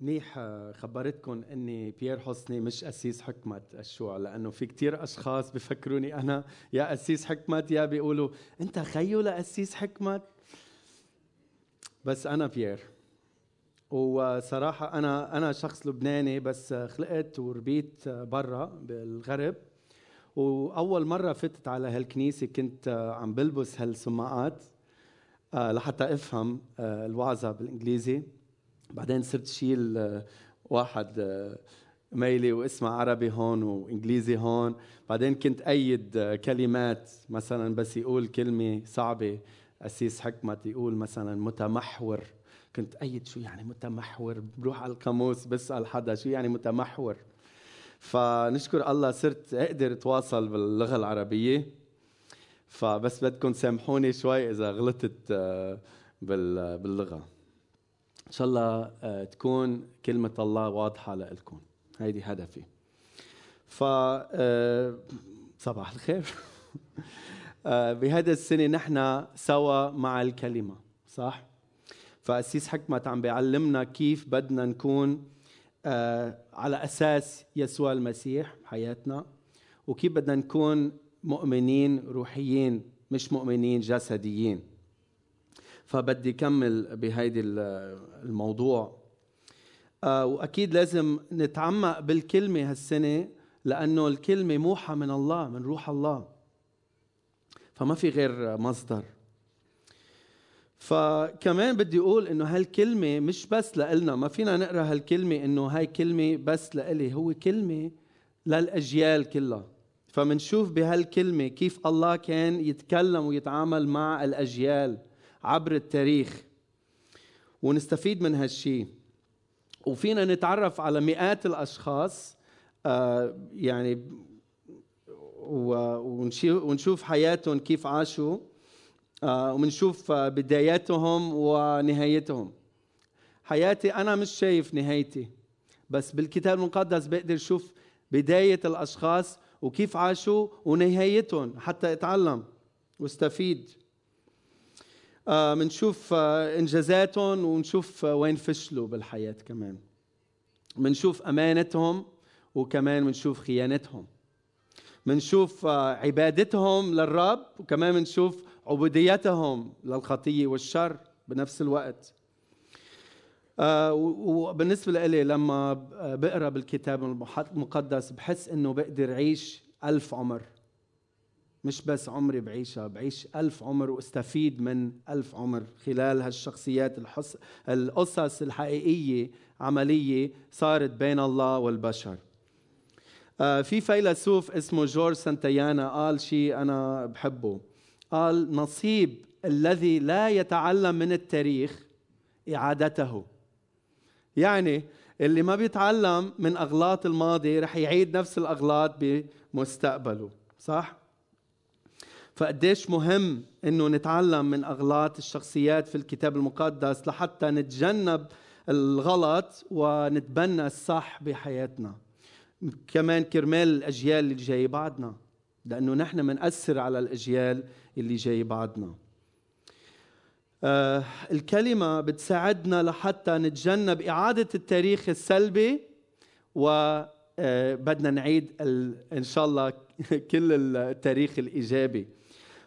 منيح آه، خبرتكم إني بيير حسني مش قسيس حكمت الشوع لأنه في كتير أشخاص بفكروني أنا يا قسيس حكمت يا بيقولوا أنت خيو لقسيس حكمت. بس أنا بيير. وصراحة أنا أنا شخص لبناني بس خلقت وربيت برا بالغرب. وأول مرة فتت على هالكنيسة كنت عم بلبس هالسماعات آه، لحتى أفهم آه، الوعظة بالإنجليزي. بعدين صرت شيل آه، واحد ميلي واسمع عربي هون وإنجليزي هون. بعدين كنت أيد كلمات مثلا بس يقول كلمة صعبة أسيس حكمت يقول مثلا متمحور. كنت أيد شو يعني متمحور؟ بروح على القاموس بسأل حدا شو يعني متمحور؟ فنشكر الله صرت أقدر أتواصل باللغة العربية. فبس بدكم تسامحوني شوي إذا غلطت آه، إن شاء الله آه، تكون كلمة الله واضحة لكم هيدي هدفي. ف آه، صباح الخير. بهذا السنة نحن سوا مع الكلمة صح؟ فأسيس حكمت عم بيعلمنا كيف بدنا نكون آه، على أساس يسوع المسيح بحياتنا وكيف بدنا نكون مؤمنين روحيين مش مؤمنين جسديين. فبدي كمل بهيدي الموضوع. آه، وأكيد لازم نتعمق بالكلمة هالسنة لأنه الكلمة موحى من الله من روح الله. فما في غير مصدر. فكمان بدي أقول إنه هالكلمة مش بس لإلنا ما فينا نقرأ هالكلمة إنه هاي كلمة بس لإلي هو كلمة للأجيال كلها. فمنشوف بهالكلمة كيف الله كان يتكلم ويتعامل مع الأجيال. عبر التاريخ. ونستفيد من هالشيء وفينا نتعرف على مئات الأشخاص آه يعني ونشوف حياتهم كيف عاشوا آه، وبنشوف بداياتهم ونهايتهم. حياتي أنا مش شايف نهايتي بس بالكتاب المقدس بقدر أشوف بداية الأشخاص وكيف عاشوا ونهايتهم حتى أتعلم واستفيد. بنشوف آه, آه, إنجازاتهم ونشوف وين فشلوا بالحياة كمان. بنشوف أمانتهم وكمان بنشوف خيانتهم. بنشوف آه, عبادتهم للرب وكمان بنشوف عبوديتهم للخطية والشر بنفس الوقت. آه وبالنسبه لي لما بقرأ بالكتاب المقدس بحس إنه بقدر أعيش ألف عمر. مش بس عمري بعيشها بعيش ألف عمر واستفيد من ألف عمر خلال هالشخصيات الحس... القصص الحقيقية عملية صارت بين الله والبشر. آه في فيلسوف اسمه جورج سانتيانا قال شيء أنا بحبه. قال نصيب الذي لا يتعلم من التاريخ إعادته. يعني اللي ما بيتعلم من أغلاط الماضي رح يعيد نفس الأغلاط بمستقبله صح؟ فقديش مهم إنه نتعلم من أغلاط الشخصيات في الكتاب المقدس لحتى نتجنب الغلط ونتبنى الصح بحياتنا. كمان كرمال الأجيال اللي جاي بعدنا لأنه نحن منأثر على الأجيال اللي جاي بعدنا. آه الكلمة بتساعدنا لحتى نتجنب إعادة التاريخ السلبي وبدنا آه نعيد إن شاء الله كل التاريخ الإيجابي.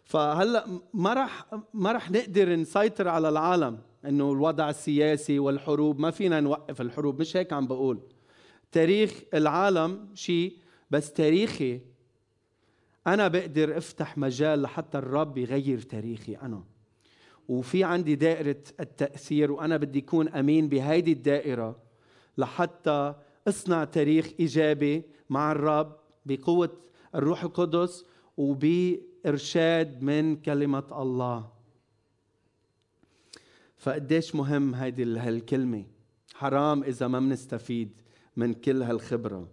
فهلا ما راح ما راح نقدر نسيطر على العالم إنه الوضع السياسي والحروب ما فينا نوقف الحروب مش هيك عم بقول. تاريخ العالم شيء بس تاريخي. أنا بقدر أفتح مجال لحتى الرب يغير تاريخي أنا. وفي عندي دائرة التأثير وأنا بدي أكون أمين بهيدي الدائرة لحتى أصنع تاريخ إيجابي مع الرب بقوة الروح القدس وبإرشاد من كلمة الله. فقديش مهم هيدي هالكلمة؟ حرام إذا ما بنستفيد من كل هالخبرة.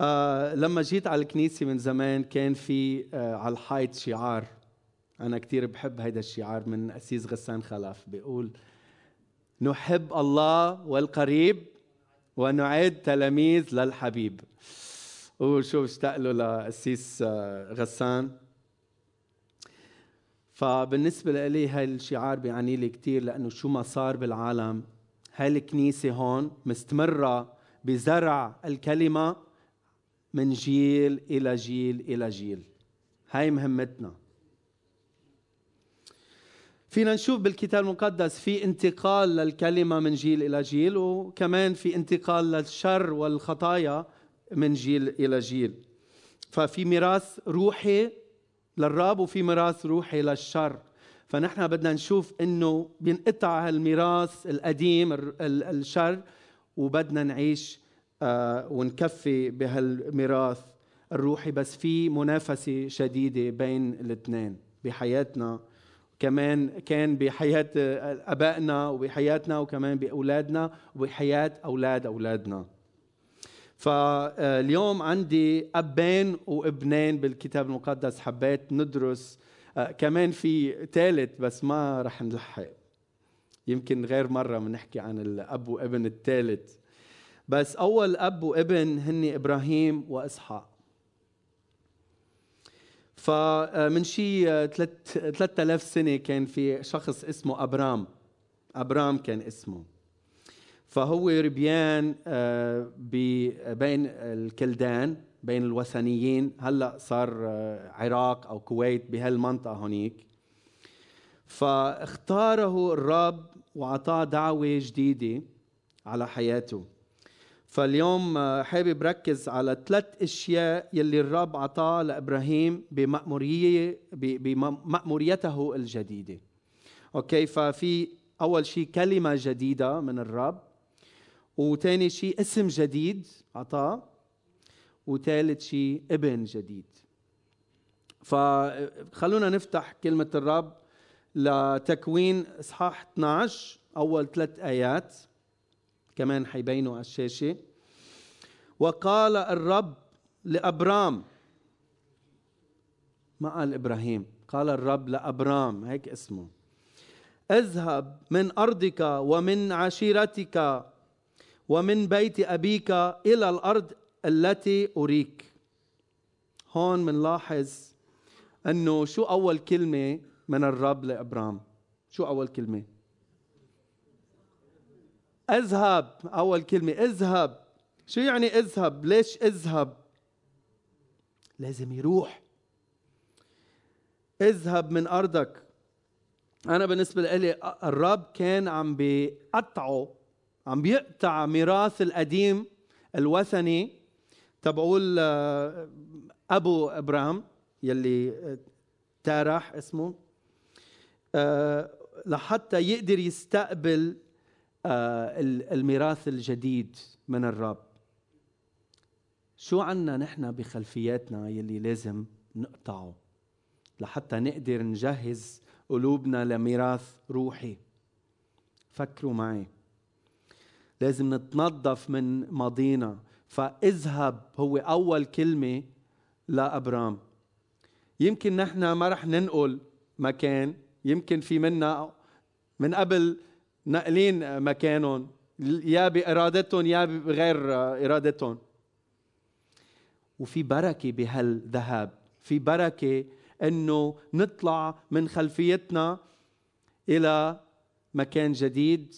آه لما جيت على الكنيسة من زمان كان في آه على الحيط شعار. أنا كثير بحب هيدا الشعار من أسيس غسان خلف بيقول نحب الله والقريب ونعد تلاميذ للحبيب. وشوف اشتاق له لأسيس آه غسان. فبالنسبة لي هاي الشعار بيعني لي كثير لأنه شو ما صار بالعالم هاي الكنيسة هون مستمرة بزرع الكلمة من جيل إلى جيل إلى جيل. هاي مهمتنا. فينا نشوف بالكتاب المقدس في انتقال للكلمة من جيل إلى جيل وكمان في انتقال للشر والخطايا. من جيل إلى جيل. ففي ميراث روحي للرب وفي ميراث روحي للشر. فنحن بدنا نشوف إنه بينقطع هالميراث القديم الشر وبدنا نعيش آه، ونكفي بهالميراث الروحي. بس في منافسة شديدة بين الاثنين بحياتنا. كمان كان بحياة آبائنا وبحياتنا وكمان بأولادنا وبحياة أولاد أولادنا. فاليوم عندي أبين وإبنين بالكتاب المقدس حبيت ندرس آه، كمان في ثالث بس ما رح نلحق. يمكن غير مرة بنحكي عن الأب وإبن الثالث بس أول أب وإبن هني إبراهيم وإسحاق. فمن شي 3000 سنة كان في شخص اسمه أبرام. أبرام كان اسمه. فهو ربيان آه، بين الكلدان بين الوثنيين. هلا صار آه، عراق أو كويت بهالمنطقة هونيك. فاختاره الرب وأعطاه دعوة جديدة على حياته. فاليوم آه، حابب ركز على ثلاث أشياء يلي الرب أعطاه لإبراهيم بمأمورية بمأموريته الجديدة. أوكي؟ ففي أول شيء كلمة جديدة من الرب. وثاني شيء اسم جديد اعطاه وثالث شيء ابن جديد. فخلونا نفتح كلمة الرب لتكوين إصحاح 12 أول ثلاث آيات. كمان حيبينوا على الشاشة. وقال الرب لأبرام. ما قال إبراهيم قال الرب لأبرام هيك اسمه. اذهب من أرضك ومن عشيرتك ومن بيت أبيك إلى الأرض التي أريك. هون بنلاحظ إنه شو أول كلمة من الرب لإبرام؟ شو أول كلمة؟ اذهب. أول كلمة اذهب. شو يعني اذهب؟ ليش اذهب؟ لازم يروح. اذهب من أرضك. أنا بالنسبة لي الرب كان عم بيقطعه. عم بيقطع ميراث القديم الوثني تبعول آه، أبو إبراهيم يلي آه، تارح اسمه آه، لحتى يقدر يستقبل الميراث الجديد من الرب. شو عنا نحن بخلفياتنا يلي لازم نقطعه لحتى نقدر نجهز قلوبنا لميراث روحي؟ فكروا معي. لازم نتنظف من ماضينا. فاذهب هو أول كلمة لأبرام. يمكن نحن ما رح ننقل مكان يمكن في منا من قبل ناقلين مكانهم. يا بإرادتهم يا بغير إرادتهم. وفي بركة بهالذهاب. في بركة إنه نطلع من خلفيتنا إلى مكان جديد.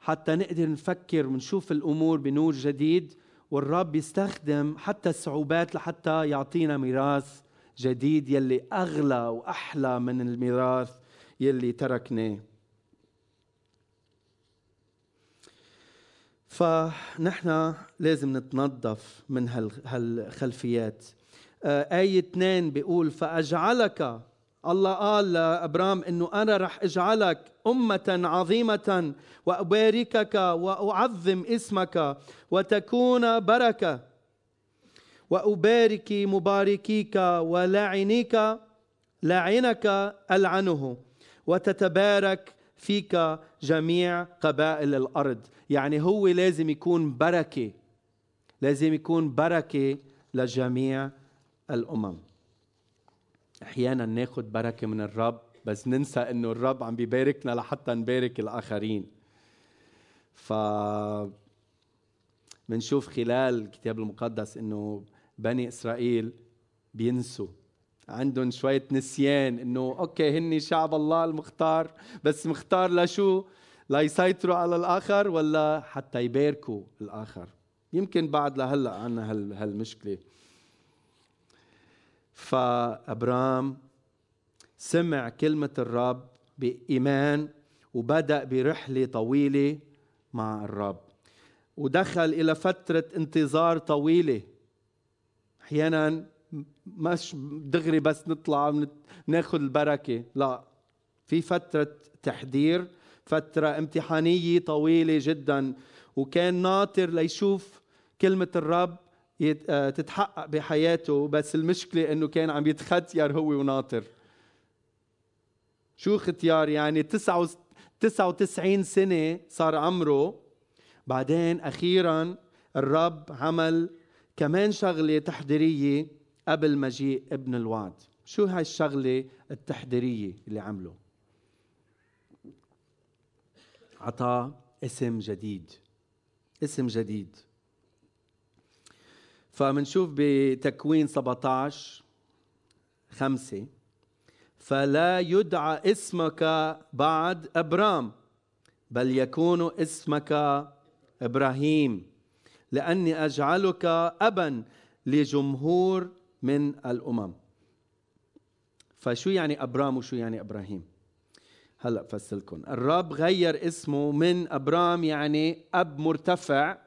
حتى نقدر نفكر ونشوف الأمور بنور جديد والرب يستخدم حتى الصعوبات لحتى يعطينا ميراث جديد يلي أغلى وأحلى من الميراث يلي تركناه. فنحن لازم نتنظف من هالخلفيات. آه، آية اثنين بيقول فأجعلك الله قال لأبرام إنه أنا رح أجعلك أمة عظيمة وأباركك وأعظم اسمك وتكون بركة وأبارك مباركيك ولعنيك لعنك ألعنه وتتبارك فيك جميع قبائل الأرض. يعني هو لازم يكون بركة لازم يكون بركة لجميع الأمم. أحيانا ناخذ بركة من الرب بس ننسى إنه الرب عم بيباركنا لحتى نبارك الآخرين. ف بنشوف خلال الكتاب المقدس إنه بني إسرائيل بينسوا. عندهم شوية نسيان إنه أوكي هني شعب الله المختار بس مختار لشو؟ ليسيطروا على الآخر ولا حتى يباركوا الآخر؟ يمكن بعد لهلأ عنا هالمشكلة. فأبرام سمع كلمة الرب بإيمان وبدأ برحلة طويلة مع الرب. ودخل إلى فترة انتظار طويلة. أحيانا مش دغري بس نطلع ناخذ البركة. لا في فترة تحضير فترة امتحانية طويلة جدا. وكان ناطر ليشوف كلمة الرب تتحقق بحياته بس المشكلة إنه كان عم يتختير هو وناطر. شو ختيار يعني 99 سنة صار عمره. بعدين أخيرا الرب عمل كمان شغلة تحضيرية قبل مجيء ابن الوعد. شو هاي الشغلة التحضيرية اللي عمله؟ عطاه اسم جديد. اسم جديد. فمنشوف بتكوين 17 خمسة فلا يدعى اسمك بعد أبرام بل يكون اسمك إبراهيم لأني أجعلك أبا لجمهور من الأمم. فشو يعني أبرام وشو يعني إبراهيم؟ هلأ فسلكم الرب غير اسمه من أبرام يعني أب مرتفع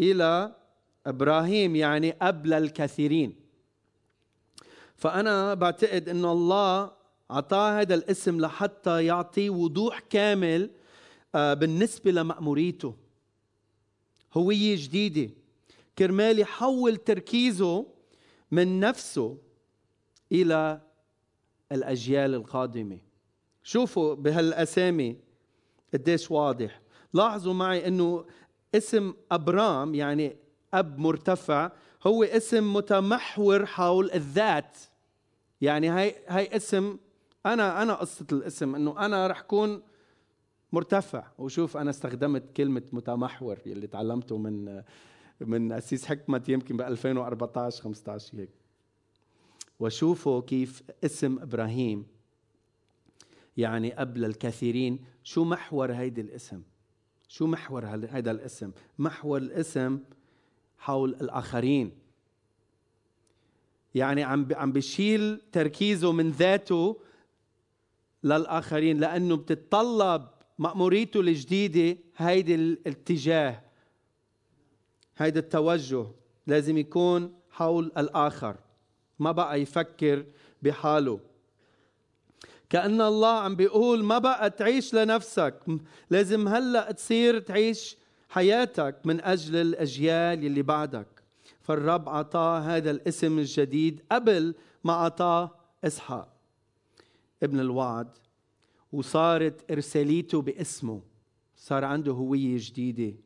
إلى إبراهيم يعني أب للكثيرين. فأنا بعتقد أنه الله أعطاه هذا الاسم لحتى يعطي وضوح كامل آه، بالنسبة لمأموريته. هوية جديدة. كرمال يحول تركيزه من نفسه إلى الأجيال القادمة. شوفوا بهالأسامي قديش واضح. لاحظوا معي أنه اسم أبرام يعني أب مرتفع هو اسم متمحور حول الذات. يعني هاي هاي اسم أنا أنا قصة الاسم إنه أنا رح كون مرتفع. وشوف أنا استخدمت كلمة متمحور اللي تعلمته من من أسيس حكمة يمكن ب 2014 15 هيك. وشوفوا كيف اسم إبراهيم يعني قبل الكثيرين شو محور هيدي الاسم؟ شو محور هذا الاسم؟ محور الاسم حول الآخرين. يعني عم عم بشيل تركيزه من ذاته للآخرين لأنه بتتطلب مأموريته الجديدة هيدي الاتجاه هيدا التوجه لازم يكون حول الآخر. ما بقى يفكر بحاله. كأن الله عم بيقول ما بقى تعيش لنفسك. لازم هلأ تصير تعيش حياتك من أجل الأجيال اللي بعدك. فالرب عطاه هذا الاسم الجديد قبل ما عطاه إسحاق ابن الوعد وصارت إرساليته باسمه. صار عنده هوية جديدة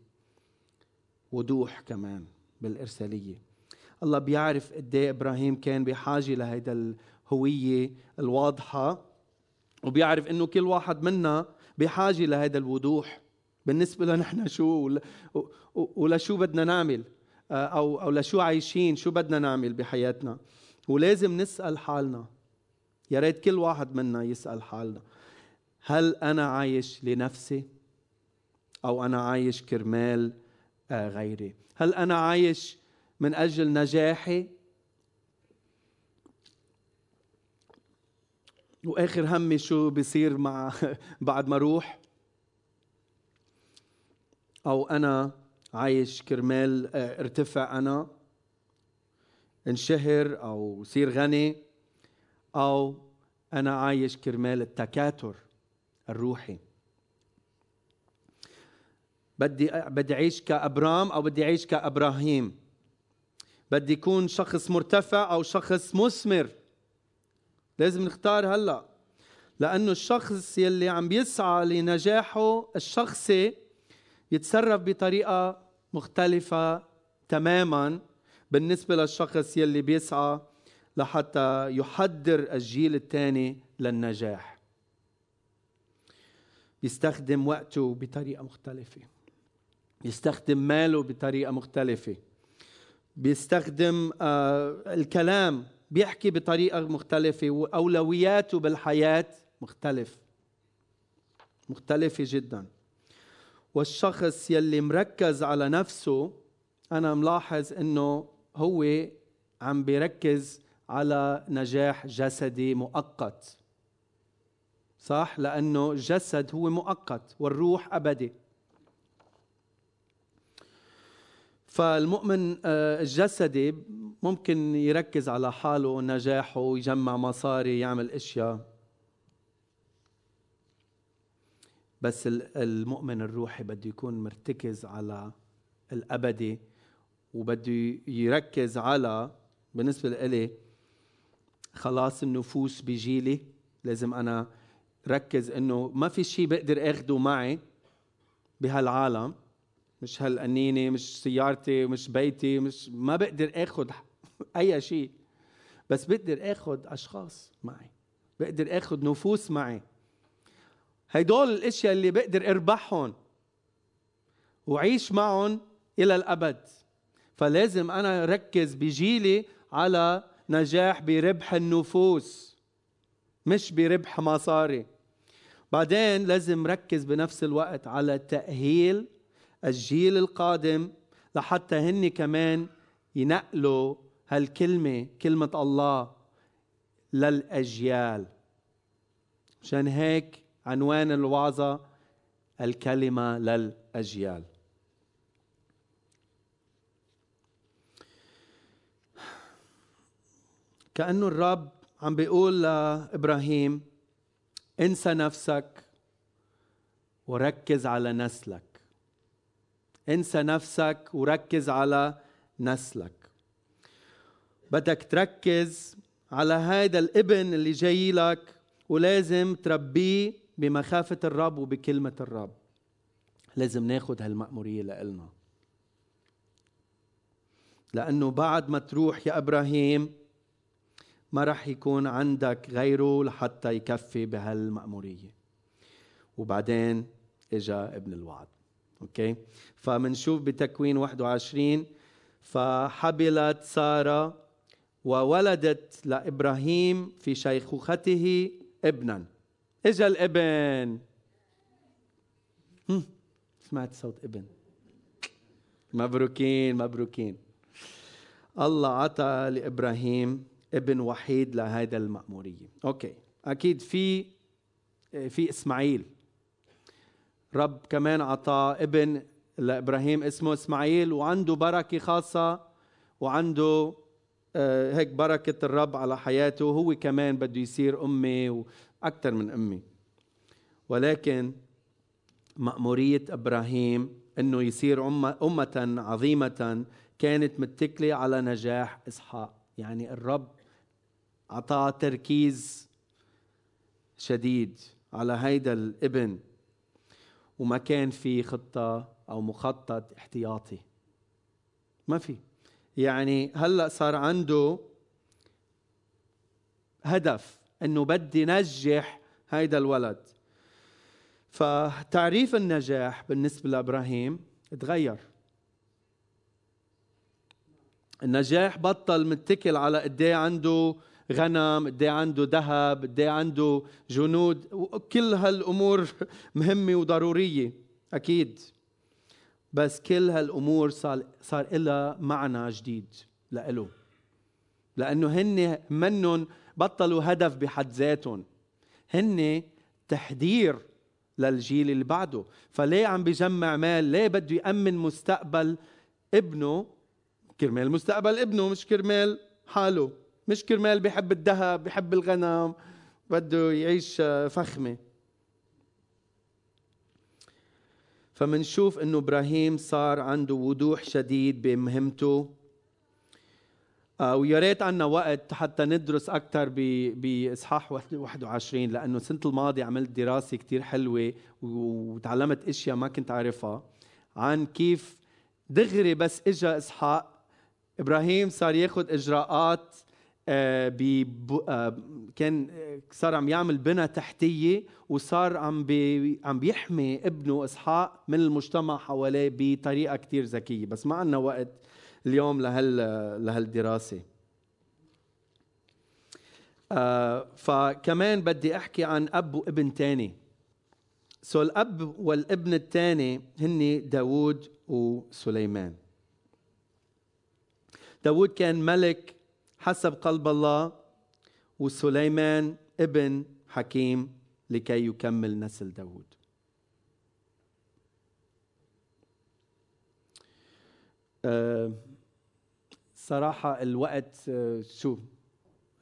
وضوح كمان بالإرسالية. الله بيعرف قد إيه إبراهيم كان بحاجة لهيدا الهوية الواضحة وبيعرف إنه كل واحد منا بحاجة لهذا الوضوح. بالنسبة لنا نحن شو ولشو بدنا نعمل؟ آه، أو أو لشو عايشين؟ شو بدنا نعمل بحياتنا؟ ولازم نسأل حالنا. يا ريت كل واحد منا يسأل حالنا. هل أنا عايش لنفسي؟ أو أنا عايش كرمال آه، غيري؟ هل أنا عايش من أجل نجاحي؟ وآخر همي شو بيصير مع بعد ما أروح؟ أو أنا عايش كرمال آه، ارتفع أنا انشهر أو صير غني أو أنا عايش كرمال التكاتر الروحي. بدي بدي أعيش كأبرام أو بدي أعيش كأبراهيم. بدي يكون شخص مرتفع أو شخص مثمر. لازم نختار هلأ. لأنه الشخص يلي عم بيسعى لنجاحه الشخصي يتصرف بطريقة مختلفة تماما بالنسبة للشخص يلي بيسعى لحتى يحضر الجيل الثاني للنجاح. بيستخدم وقته بطريقة مختلفة. بيستخدم ماله بطريقة مختلفة. بيستخدم آه، الكلام. بيحكي بطريقة مختلفة وأولوياته بالحياة مختلف. مختلفة جدا. والشخص يلي مركز على نفسه أنا ملاحظ إنه هو عم بيركز على نجاح جسدي مؤقت. صح؟ لأنه الجسد هو مؤقت والروح أبدي. فالمؤمن آه، الجسدي ممكن يركز على حاله ونجاحه يجمع مصاري يعمل أشياء. بس المؤمن الروحي بده يكون مرتكز على الأبدي وبده يركز على بالنسبة لإلي خلاص النفوس بجيلي لازم أنا ركز إنه ما في شيء بقدر آخده معي بهالعالم. مش هالقنينة مش سيارتي مش بيتي مش ما بقدر اخذ أي شيء بس بقدر اخذ أشخاص معي بقدر اخذ نفوس معي. هيدول الأشياء اللي بقدر أربحهم وعيش معهم إلى الأبد. فلازم أنا ركز بجيلي على نجاح بربح النفوس مش بربح مصاري. بعدين لازم ركز بنفس الوقت على تأهيل الجيل القادم لحتى هن كمان ينقلوا هالكلمة كلمة الله للأجيال. مشان هيك عنوان الوعظة الكلمة للأجيال. كأنه الرب عم بيقول لإبراهيم انسى نفسك وركز على نسلك. انسى نفسك وركز على نسلك. بدك تركز على هذا الابن اللي جاي لك ولازم تربيه بمخافة الرب وبكلمة الرب. لازم ناخد هالمأمورية لإلنا. لأنه بعد ما تروح يا إبراهيم ما رح يكون عندك غيره لحتى يكفي بهالمأمورية. وبعدين إجا ابن الوعد. أوكي؟ فمنشوف بتكوين 21 فحبلت سارة وولدت لإبراهيم في شيخوخته ابنا. اجا الابن. سمعت صوت ابن. مبروكين مبروكين. الله عطى لإبراهيم ابن وحيد لهذا المأمورية. أوكي. أكيد في في إسماعيل. رب كمان عطاه ابن لإبراهيم اسمه إسماعيل وعنده بركة خاصة وعنده آه، هيك بركة الرب على حياته. هو كمان بده يصير أمي وأكثر من أمي. ولكن مأمورية إبراهيم أنه يصير أمة عظيمة كانت متكلة على نجاح إسحاق. يعني الرب أعطاه تركيز شديد على هيدا الابن وما كان في خطة أو مخطط احتياطي. ما في. يعني هلأ صار عنده هدف إنه بدي نجح هيدا الولد. فتعريف النجاح بالنسبة لإبراهيم تغير. النجاح بطل متكل على قد إيه عنده غنم قد عنده ذهب قد عنده جنود. كل هالأمور مهمة وضرورية أكيد. بس كل هالأمور صار صار لها معنى جديد لإله. لأنه هن منهم بطلوا هدف بحد ذاتهم. هن تحذير للجيل اللي بعده. فليه عم بيجمع مال؟ ليه بده يأمن مستقبل ابنه؟ كرمال مستقبل ابنه مش كرمال حاله. مش كرمال بيحب الذهب بيحب الغنم بده يعيش فخمة. فمنشوف إنه إبراهيم صار عنده وضوح شديد بمهمته. آه ويا ريت عندنا وقت حتى ندرس أكثر بإصحاح 21 لأنه السنة الماضية عملت دراسة كثير حلوة وتعلمت أشياء ما كنت عارفها عن كيف دغري بس اجى اسحاق إبراهيم صار ياخذ إجراءات آه، آه، كان صار عم يعمل بنى تحتية وصار عم عم بيحمي ابنه اسحاق من المجتمع حواليه بطريقة كثير ذكية. بس ما عندنا وقت اليوم لهال لهالدراسة. آه فكمان بدي أحكي عن أب وابن تاني. سو الأب والابن الثاني هن داوود وسليمان. داوود كان ملك حسب قلب الله وسليمان ابن حكيم لكي يكمل نسل داوود. أه صراحة الوقت شو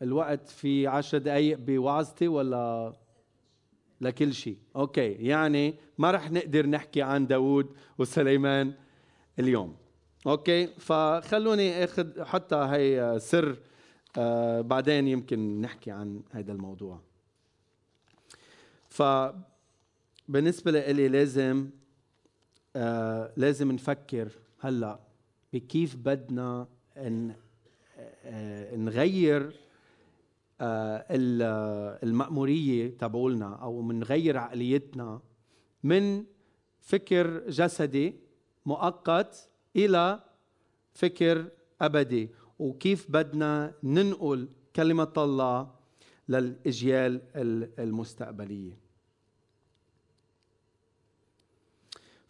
الوقت في عشر دقايق بوعظتي ولا لكل شيء؟ أوكي يعني ما رح نقدر نحكي عن داوود وسليمان اليوم. أوكي فخلوني أخذ حتى هي سر آه بعدين يمكن نحكي عن هذا الموضوع. فبالنسبة لي لازم آه لازم نفكر هلأ بكيف بدنا إن نغير آه المأمورية تبعولنا أو منغير عقليتنا من فكر جسدي مؤقت إلى فكر أبدي. وكيف بدنا ننقل كلمة الله للأجيال المستقبلية.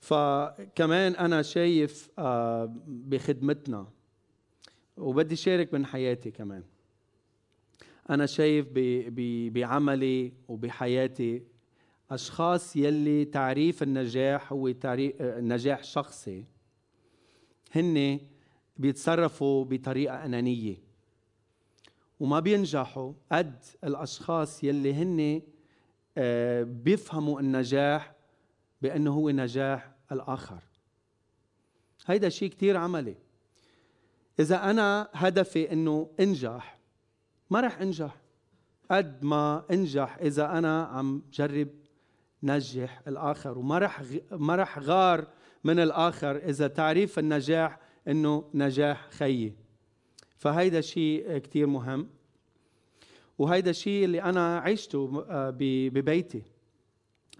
فكمان أنا شايف آه، بخدمتنا وبدي شارك من حياتي كمان. أنا شايف بعملي وبحياتي أشخاص يلي تعريف النجاح هو تعريف نجاح شخصي هن بيتصرفوا بطريقة أنانية. وما بينجحوا قد الأشخاص يلي هن آه، بيفهموا النجاح بأنه هو نجاح الآخر. هيدا شيء كتير عملي. إذا أنا هدفي أنه أنجح ما رح أنجح. قد ما أنجح إذا أنا عم جرب نجح الآخر وما رح ما رح غار من الآخر إذا تعريف النجاح إنه نجاح خيي. فهيدا شيء كتير مهم. وهيدا الشيء اللي أنا عشته آه، ببيتي.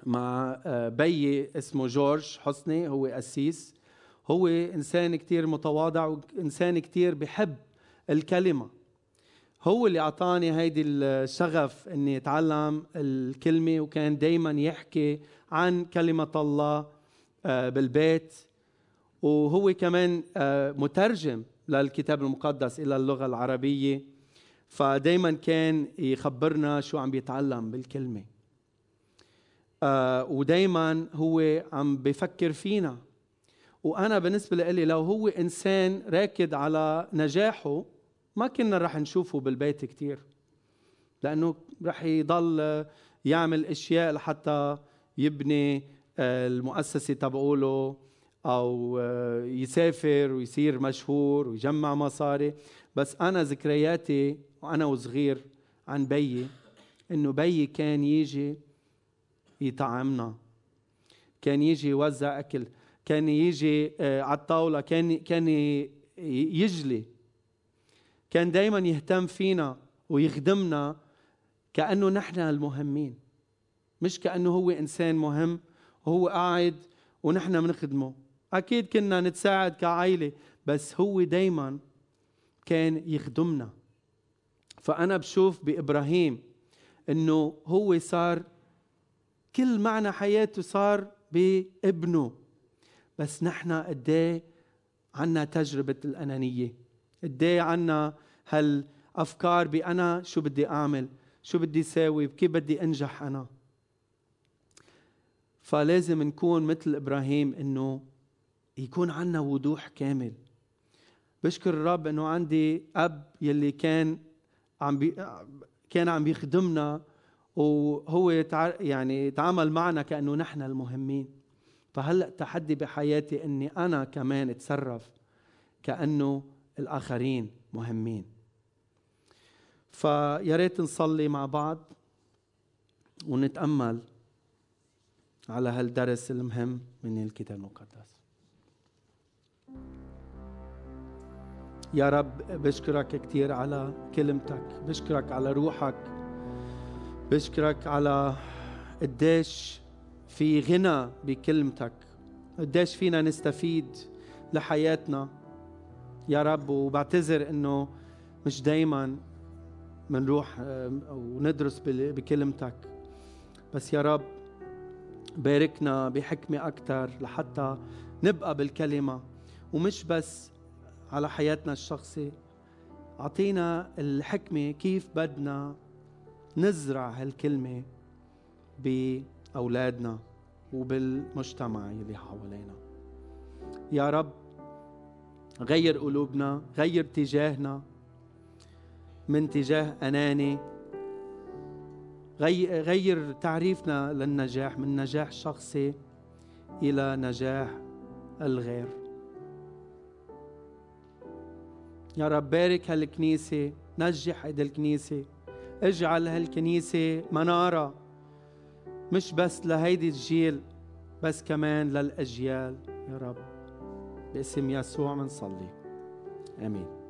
مع آه، بيي اسمه جورج حسني هو قسيس هو إنسان كتير متواضع وإنسان كتير بحب الكلمة. هو اللي أعطاني هيدي الشغف إني أتعلم الكلمة وكان دايما يحكي عن كلمة الله آه، بالبيت. وهو كمان آه، مترجم للكتاب المقدس إلى اللغة العربية. فدايما كان يخبرنا شو عم بيتعلم بالكلمة. آه، ودايما هو عم بفكر فينا. وأنا بالنسبة لي لو هو إنسان راكد على نجاحه ما كنا رح نشوفه بالبيت كثير لأنه رح يضل يعمل أشياء لحتى يبني المؤسسة تبعوله أو آه، يسافر ويصير مشهور ويجمع مصاري. بس أنا ذكرياتي وأنا وصغير عن بيي إنه بيي كان يجي يطعمنا كان يجي يوزع أكل. كان يجي آه، على الطاولة كان كان يجلي. كان دائما يهتم فينا ويخدمنا كأنه نحن المهمين. مش كأنه هو إنسان مهم وهو قاعد ونحن بنخدمه. أكيد كنا نتساعد كعائلة بس هو دايما كان يخدمنا. فأنا بشوف بإبراهيم إنه هو صار كل معنى حياته صار بابنه. بس نحن قد إيه عنا تجربة الأنانية؟ قد إيه عنا هالأفكار بانا شو بدي أعمل؟ شو بدي اساوي كيف بدي أنجح أنا؟ فلازم نكون مثل إبراهيم إنه يكون عندنا وضوح كامل. بشكر الرب إنه عندي أب يلي كان عم بي كان عم بيخدمنا وهو يعني تعامل معنا كأنه نحن المهمين. فهلأ تحدي بحياتي إني أنا كمان أتصرف كأنه الآخرين مهمين. فيا ريت نصلي مع بعض ونتأمل على هالدرس المهم من الكتاب المقدس. يا رب بشكرك كثير على كلمتك بشكرك على روحك بشكرك على قديش في غنى بكلمتك. قديش فينا نستفيد لحياتنا. يا رب وبعتذر إنه مش دايما منروح وندرس بكلمتك. بس يا رب باركنا بحكمة أكثر لحتى نبقى بالكلمة ومش بس على حياتنا الشخصي أعطينا الحكمة كيف بدنا نزرع هالكلمة بأولادنا وبالمجتمع اللي حوالينا. يا رب غير قلوبنا غير تجاهنا. من تجاه أناني غير تعريفنا للنجاح من نجاح شخصي إلى نجاح الغير. يا رب بارك هالكنيسة نجح هيدي الكنيسة اجعل هالكنيسة منارة. مش بس لهيدي الجيل بس كمان للأجيال. يا رب. باسم يسوع منصلي. آمين.